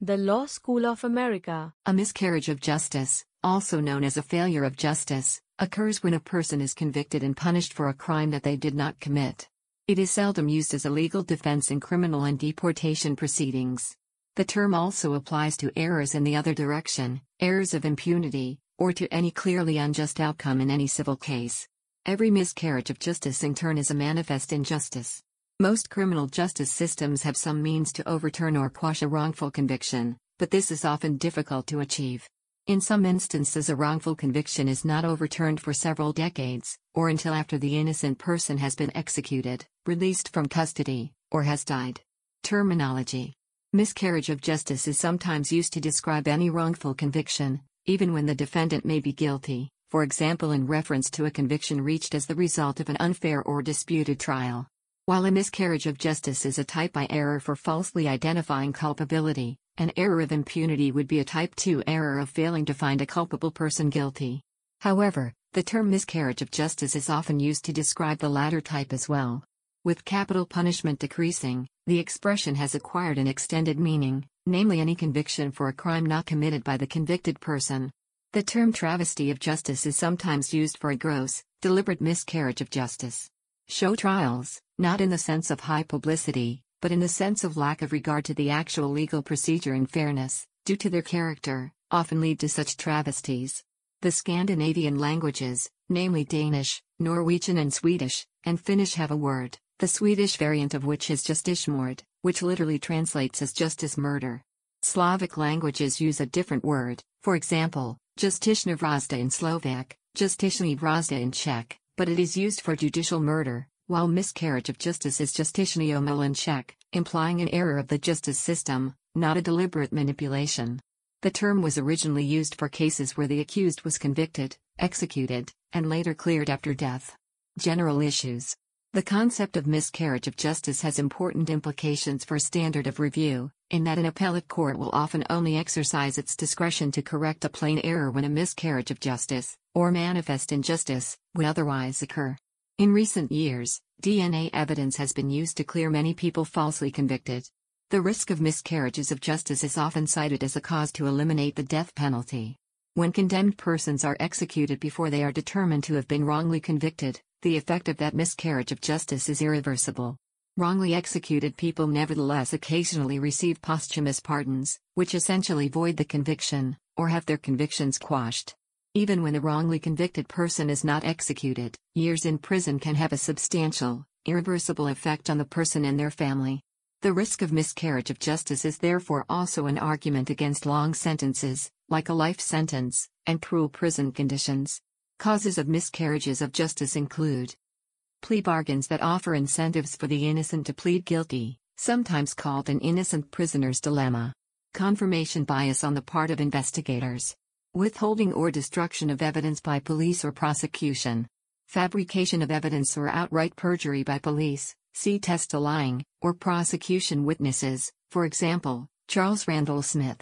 The Law School of America. A miscarriage of justice, also known as a failure of justice, occurs when a person is convicted and punished for a crime that they did not commit. It is seldom used as a legal defense in criminal and deportation proceedings. The term also applies to errors in the other direction, errors of impunity, or to any clearly unjust outcome in any civil case. Every miscarriage of justice in turn is a manifest injustice. Most criminal justice systems have some means to overturn or quash a wrongful conviction, but this is often difficult to achieve. In some instances, a wrongful conviction is not overturned for several decades, or until after the innocent person has been executed, released from custody, or has died. Terminology Miscarriage of justice is sometimes used to describe any wrongful conviction, even when the defendant may be guilty, for example, in reference to a conviction reached as the result of an unfair or disputed trial. While a miscarriage of justice is a type I error for falsely identifying culpability, an error of impunity would be a type 2 error of failing to find a culpable person guilty. However, the term miscarriage of justice is often used to describe the latter type as well. With capital punishment decreasing, the expression has acquired an extended meaning, namely any conviction for a crime not committed by the convicted person. The term travesty of justice is sometimes used for a gross, deliberate miscarriage of justice. Show trials, not in the sense of high publicity, but in the sense of lack of regard to the actual legal procedure and fairness, due to their character, often lead to such travesties. The Scandinavian languages, namely Danish, Norwegian, and Swedish, and Finnish, have a word, the Swedish variant of which is justismord, which literally translates as justice murder. Slavic languages use a different word, for example, justična vrazda in Slovak, justični vrazda in Czech, but it is used for judicial murder, while miscarriage of justice is justičný omyl in Czech, implying an error of the justice system, not a deliberate manipulation. The term was originally used for cases where the accused was convicted, executed, and later cleared after death. General issues The concept of miscarriage of justice has important implications for standard of review, in that an appellate court will often only exercise its discretion to correct a plain error when a miscarriage of justice, or manifest injustice, would otherwise occur. In recent years, DNA evidence has been used to clear many people falsely convicted. The risk of miscarriages of justice is often cited as a cause to eliminate the death penalty. When condemned persons are executed before they are determined to have been wrongly convicted, the effect of that miscarriage of justice is irreversible. Wrongly executed people nevertheless occasionally receive posthumous pardons, which essentially void the conviction, or have their convictions quashed. Even when a wrongly convicted person is not executed, years in prison can have a substantial, irreversible effect on the person and their family. The risk of miscarriage of justice is therefore also an argument against long sentences, like a life sentence, and cruel prison conditions. Causes of miscarriages of justice include plea bargains that offer incentives for the innocent to plead guilty, sometimes called an innocent prisoner's dilemma, confirmation bias on the part of investigators, withholding or destruction of evidence by police or prosecution, fabrication of evidence or outright perjury by police, see testilying, or prosecution witnesses, for example, Charles Randall Smith.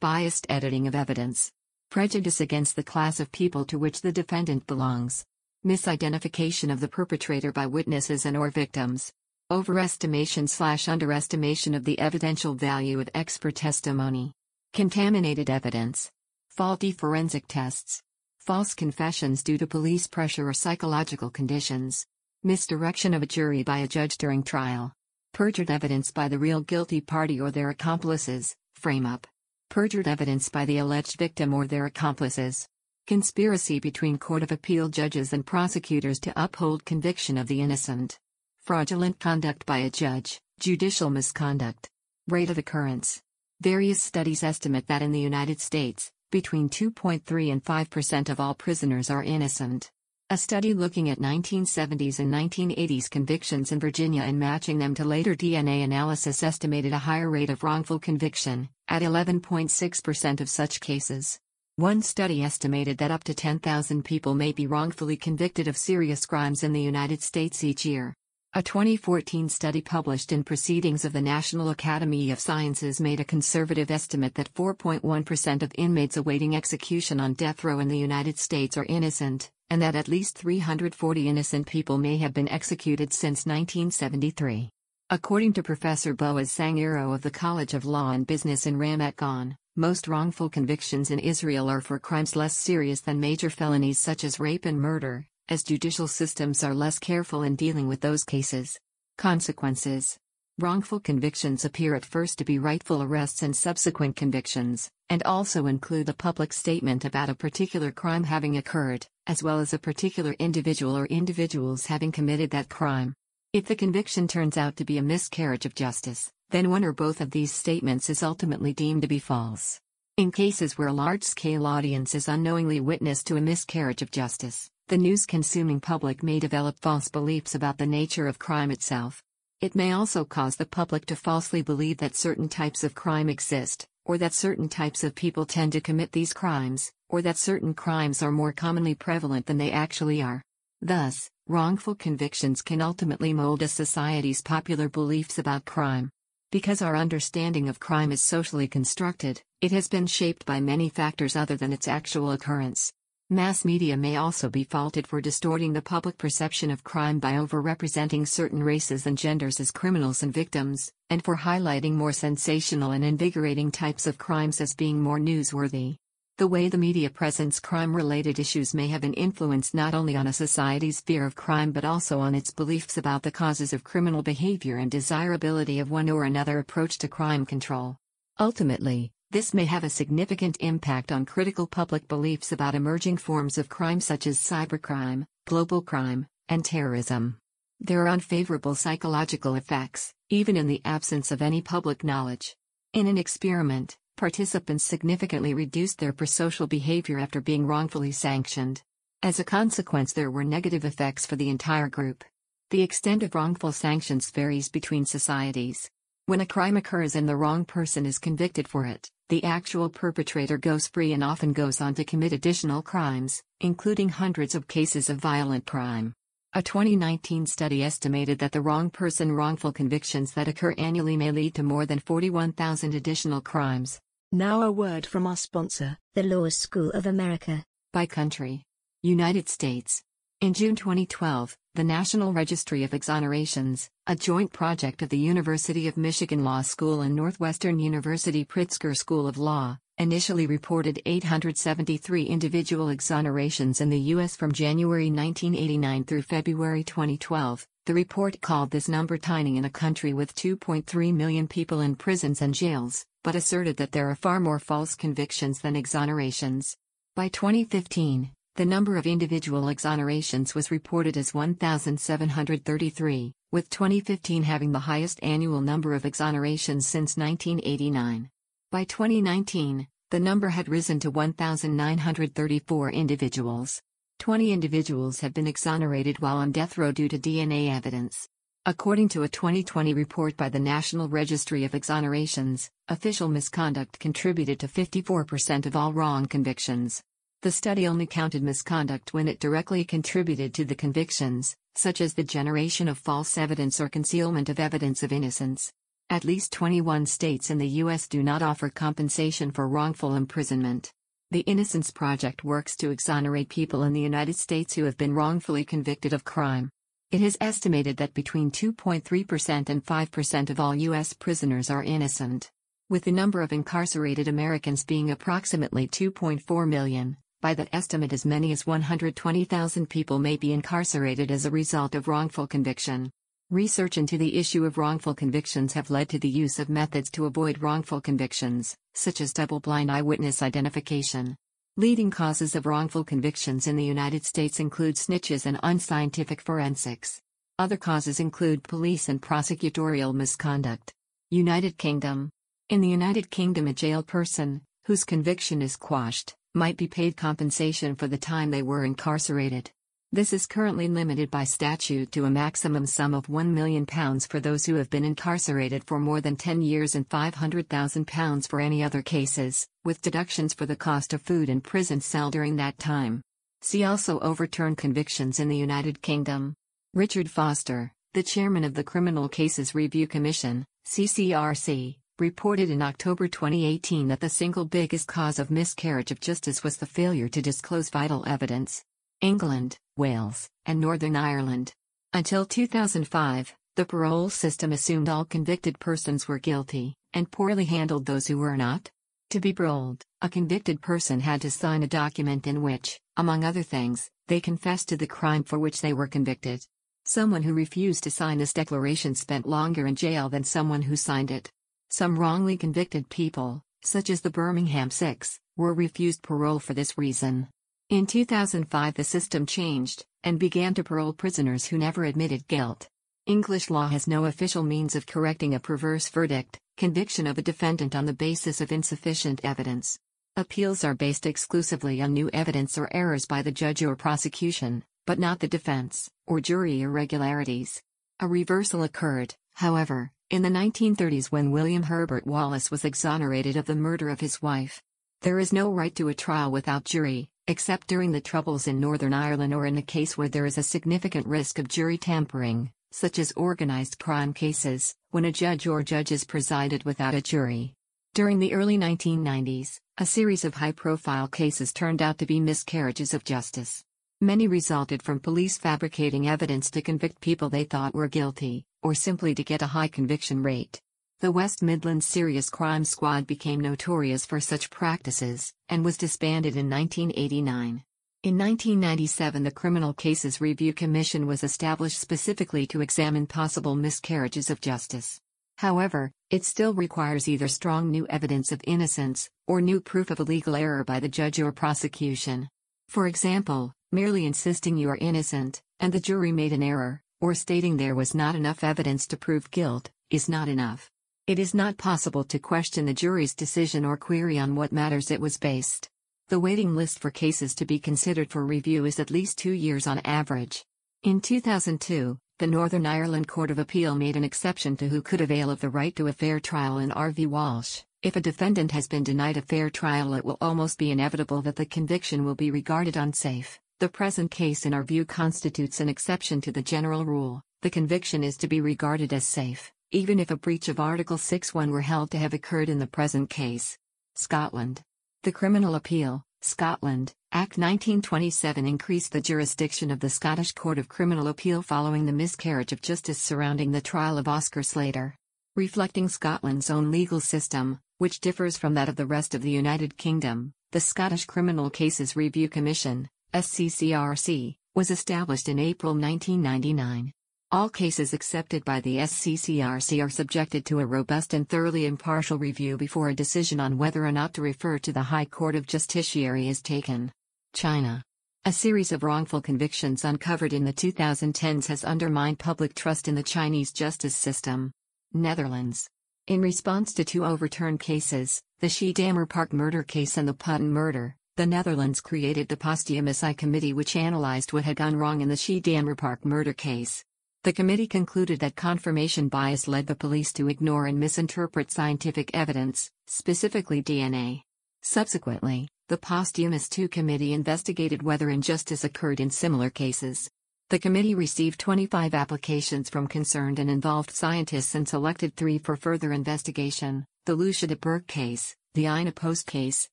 Biased editing of evidence. Prejudice against the class of people to which the defendant belongs. Misidentification of the perpetrator by witnesses and or victims. Overestimation slash underestimation of the evidential value of expert testimony. Contaminated evidence. Faulty forensic tests. False confessions due to police pressure or psychological conditions. Misdirection of a jury by a judge during trial. Perjured evidence by the real guilty party or their accomplices, frame up. Perjured evidence by the alleged victim or their accomplices. Conspiracy between Court of Appeal judges and prosecutors to uphold conviction of the innocent. Fraudulent conduct by a judge, judicial misconduct. Rate of occurrence. Various studies estimate that in the United States, between 2.3 and 5% of all prisoners are innocent. A study looking at 1970s and 1980s convictions in Virginia and matching them to later DNA analysis estimated a higher rate of wrongful conviction, at 11.6% of such cases. One study estimated that up to 10,000 people may be wrongfully convicted of serious crimes in the United States each year. A 2014 study published in Proceedings of the National Academy of Sciences made a conservative estimate that 4.1% of inmates awaiting execution on death row in the United States are innocent, and that at least 340 innocent people may have been executed since 1973. According to Professor Boaz Sangero of the College of Law and Business in Ramat Gan, most wrongful convictions in Israel are for crimes less serious than major felonies such as rape and murder, as judicial systems are less careful in dealing with those cases. Consequences Wrongful convictions appear at first to be rightful arrests and subsequent convictions, and also include a public statement about a particular crime having occurred, as well as a particular individual or individuals having committed that crime. If the conviction turns out to be a miscarriage of justice, then one or both of these statements is ultimately deemed to be false. In cases where a large scale audience is unknowingly witness to a miscarriage of justice, the news consuming public may develop false beliefs about the nature of crime itself. It may also cause the public to falsely believe that certain types of crime exist, or that certain types of people tend to commit these crimes, or that certain crimes are more commonly prevalent than they actually are. Thus, wrongful convictions can ultimately mold a society's popular beliefs about crime. Because our understanding of crime is socially constructed, it has been shaped by many factors other than its actual occurrence. Mass media may also be faulted for distorting the public perception of crime by overrepresenting certain races and genders as criminals and victims, and for highlighting more sensational and invigorating types of crimes as being more newsworthy. The way the media presents crime related issues may have an influence not only on a society's fear of crime but also on its beliefs about the causes of criminal behavior and desirability of one or another approach to crime control. Ultimately, this may have a significant impact on critical public beliefs about emerging forms of crime such as cybercrime, global crime, and terrorism. There are unfavorable psychological effects, even in the absence of any public knowledge. In an experiment, participants significantly reduced their prosocial behavior after being wrongfully sanctioned. As a consequence, there were negative effects for the entire group. The extent of wrongful sanctions varies between societies. When a crime occurs and the wrong person is convicted for it, the actual perpetrator goes free and often goes on to commit additional crimes, including hundreds of cases of violent crime. A 2019 study estimated that the wrong person wrongful convictions that occur annually may lead to more than 41,000 additional crimes. Now a word from our sponsor, the Law School of America. By country United States. In June 2012, the National Registry of Exonerations, a joint project of the University of Michigan Law School and Northwestern University Pritzker School of Law, initially reported 873 individual exonerations in the U.S. from January 1989 through February 2012. The report called this number tiny in a country with 2.3 million people in prisons and jails, but asserted that there are far more false convictions than exonerations. By 2015, the number of individual exonerations was reported as 1,733, with 2015 having the highest annual number of exonerations since 1989. By 2019, the number had risen to 1,934 individuals. 20 individuals have been exonerated while on death row due to DNA evidence. According to a 2020 report by the National Registry of Exonerations, official misconduct contributed to 54% of all wrong convictions. The study only counted misconduct when it directly contributed to the convictions, such as the generation of false evidence or concealment of evidence of innocence. At least 21 states in the U.S. do not offer compensation for wrongful imprisonment. The Innocence Project works to exonerate people in the United States who have been wrongfully convicted of crime. It is estimated that between 2.3% and 5% of all U.S. prisoners are innocent. With the number of incarcerated Americans being approximately 2.4 million, by that estimate, as many as 120,000 people may be incarcerated as a result of wrongful conviction. Research into the issue of wrongful convictions have led to the use of methods to avoid wrongful convictions, such as double blind eyewitness identification. Leading causes of wrongful convictions in the United States include snitches and unscientific forensics. Other causes include police and prosecutorial misconduct. United Kingdom. In the United Kingdom, a jail person, whose conviction is quashed, might be paid compensation for the time they were incarcerated. This is currently limited by statute to a maximum sum of £1 million for those who have been incarcerated for more than 10 years and £500,000 for any other cases, with deductions for the cost of food and prison cell during that time. See also overturned convictions in the United Kingdom. Richard Foster, the chairman of the Criminal Cases Review Commission, CCRC, reported in October 2018 that the single biggest cause of miscarriage of justice was the failure to disclose vital evidence. England, Wales, and Northern Ireland. Until 2005, The parole system assumed all convicted persons were guilty, and poorly handled those who were not. To be paroled, a convicted person had to sign a document in which, among other things, they confessed to the crime for which they were convicted. Someone who refused to sign this declaration spent longer in jail than someone who signed it. Some wrongly convicted people, such as the Birmingham Six, were refused parole for this reason. In 2005, the system changed and began to parole prisoners who never admitted guilt. English law has no official means of correcting a perverse verdict, conviction of a defendant on the basis of insufficient evidence. Appeals are based exclusively on new evidence or errors by the judge or prosecution, but not the defense, or jury irregularities. A reversal occurred, however, in the 1930s when William Herbert Wallace was exonerated of the murder of his wife. There is no right to a trial without jury, except during the Troubles in Northern Ireland or in a case where there is a significant risk of jury tampering such as organized crime cases, when a judge or judges presided without a jury. During the early 1990s, a series of high profile cases turned out to be miscarriages of justice. Many resulted from police fabricating evidence to convict people they thought were guilty, or simply to get a high conviction rate. The West Midlands Serious Crime Squad became notorious for such practices, and was disbanded in 1989. In 1997 the Criminal Cases Review Commission was established specifically to examine possible miscarriages of justice. However, it still requires either strong new evidence of innocence, or new proof of a legal error by the judge or prosecution. For example, merely insisting you are innocent, and the jury made an error, or stating there was not enough evidence to prove guilt, is not enough. It is not possible to question the jury's decision or query on what matters it was based. The waiting list for cases to be considered for review is at least two years on average. In 2002, the Northern Ireland Court of Appeal made an exception to who could avail of the right to a fair trial in R.V. Walsh. If a defendant has been denied a fair trial, it will almost be inevitable that the conviction will be regarded unsafe. The present case in our view constitutes an exception to the general rule the conviction is to be regarded as safe, even if a breach of Article 6.1 were held to have occurred in the present case. Scotland. The Criminal Appeal, Scotland, Act 1927 increased the jurisdiction of the Scottish Court of Criminal Appeal following the miscarriage of justice surrounding the trial of Oscar Slater. Reflecting Scotland's own legal system, which differs from that of the rest of the United Kingdom, the Scottish Criminal Cases Review Commission, SCCRC, was established in April 1999. All cases accepted by the SCCRC are subjected to a robust and thoroughly impartial review before a decision on whether or not to refer to the High Court of Justiciary is taken. China. A series of wrongful convictions uncovered in the 2010s has undermined public trust in the Chinese justice system. Netherlands. In response to two overturned cases, the Schiedammer Park murder case and the Putten murder, the Netherlands created the Posthumus I Committee which analyzed what had gone wrong in the Schiedammer Park murder case. The committee concluded that confirmation bias led the police to ignore and misinterpret scientific evidence, specifically DNA. Subsequently, the Posthumus II committee investigated whether injustice occurred in similar cases. The committee received 25 applications from concerned and involved scientists and selected three for further investigation the Lucia de Berk case, the Ina Post case,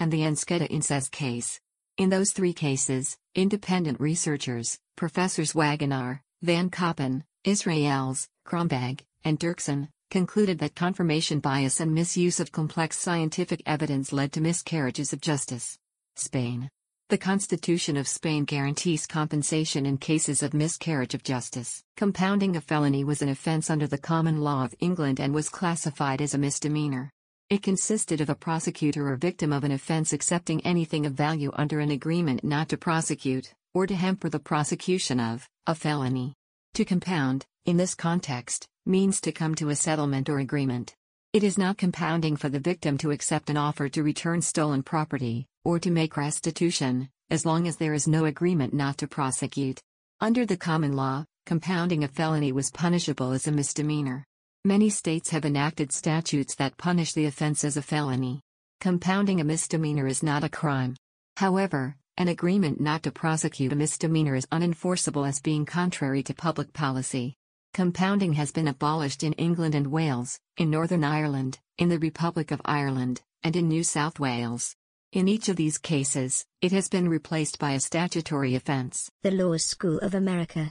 and the Enschede incest case. In those three cases, independent researchers, Professors Wagenaar, Van Koppen, Israels, Crombag, and Derksen, concluded that confirmation bias and misuse of complex scientific evidence led to miscarriages of justice. Spain. The Constitution of Spain guarantees compensation in cases of miscarriage of justice. Compounding a felony was an offense under the common law of England and was classified as a misdemeanor. It consisted of a prosecutor or victim of an offense accepting anything of value under an agreement not to prosecute, or to hamper the prosecution of, a felony. To compound, in this context, means to come to a settlement or agreement. It is not compounding for the victim to accept an offer to return stolen property, or to make restitution, as long as there is no agreement not to prosecute. Under the common law, compounding a felony was punishable as a misdemeanor. Many states have enacted statutes that punish the offense as a felony. Compounding a misdemeanor is not a crime. However, an agreement not to prosecute a misdemeanor is unenforceable as being contrary to public policy. Compounding has been abolished in England and Wales, in Northern Ireland, in the Republic of Ireland, and in New South Wales. In each of these cases, it has been replaced by a statutory offence. The Law School of America.